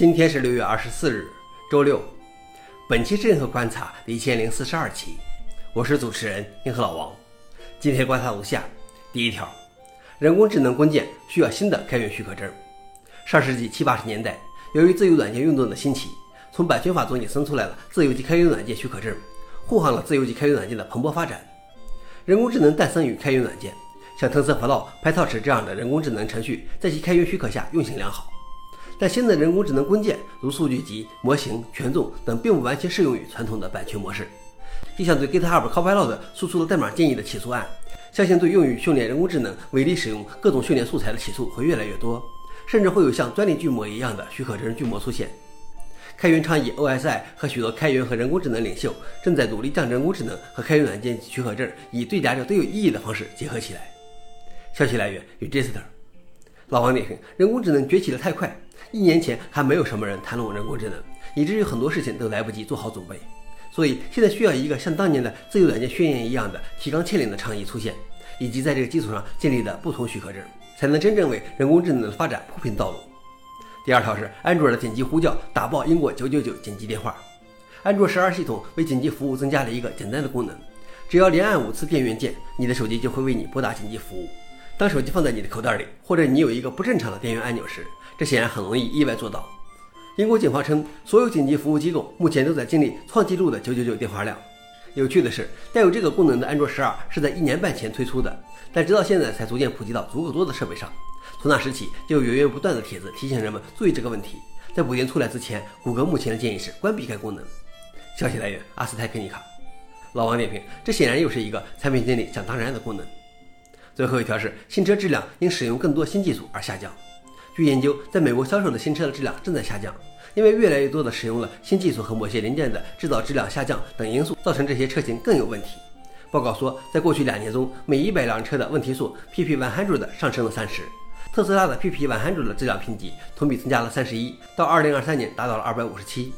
今天是六月二十四日，周六。本期任何观察一千零四十二期，我是主持人银河老王。今天观察如下：第一条，人工智能关键需要新的开源许可证。上世纪七八十年代，由于自由软件运动的兴起，从版权法中衍生出来了自由级开源软件许可证，护航了自由级开源软件的蓬勃发展。人工智能诞生于开源软件，像 TensorFlow、PyTorch 这样的人工智能程序，在其开源许可下运行良好。但新的人工智能关键，如数据集、模型、权重等，并不完全适用于传统的版权模式。一项对 GitHub Copilot 输出了代码建议的起诉案，相信对用于训练人工智能违例使用各种训练素材的起诉会越来越多，甚至会有像专利巨魔一样的许可证巨魔出现。开源倡议 OSI 和许多开源和人工智能领袖正在努力将人工智能和开源软件许可证以对两者都有意义的方式结合起来。消息来源：Register。老王点评：人工智能崛起的太快。一年前还没有什么人谈论人工智能，以至于很多事情都来不及做好准备。所以现在需要一个像当年的自由软件宣言一样的提纲挈领的倡议出现，以及在这个基础上建立的不同许可证，才能真正为人工智能的发展铺平道路。第二条是安卓的紧急呼叫打爆英国999紧急电话。安卓十二系统为紧急服务增加了一个简单的功能，只要连按五次电源键，你的手机就会为你拨打紧急服务。当手机放在你的口袋里，或者你有一个不正常的电源按钮时，这显然很容易意外做到。英国警方称，所有紧急服务机构目前都在经历创纪录的999电话量。有趣的是，带有这个功能的安卓十二是在一年半前推出的，但直到现在才逐渐普及到足够多的设备上。从那时起，就有源源不断的帖子提醒人们注意这个问题。在补丁出来之前，谷歌目前的建议是关闭该功能。消息来源：阿斯泰克尼卡。老王点评：这显然又是一个产品经理想当然的功能。最后一条是新车质量因使用更多新技术而下降。据研究，在美国销售的新车的质量正在下降，因为越来越多的使用了新技术和某些零件的制造质量下降等因素，造成这些车型更有问题。报告说，在过去两年中，每一百辆车的问题数 PP100 上升了三十。特斯拉的 PP100 的质量评级同比增加了三十一，到二零二三年达到了二百五十七。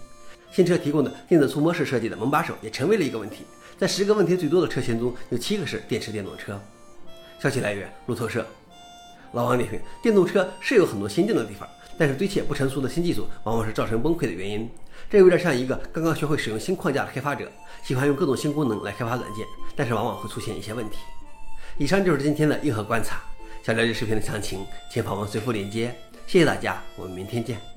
新车提供的电子触摸式设计的门把手也成为了一个问题，在十个问题最多的车型中，有七个是电池电动车。消息来源：路透社。老王点评：电动车是有很多先进的地方，但是堆砌不成熟的新技术往往是造成崩溃的原因。这有点像一个刚刚学会使用新框架的开发者，喜欢用各种新功能来开发软件，但是往往会出现一些问题。以上就是今天的硬核观察。想了解视频的详情，请访问随附链接。谢谢大家，我们明天见。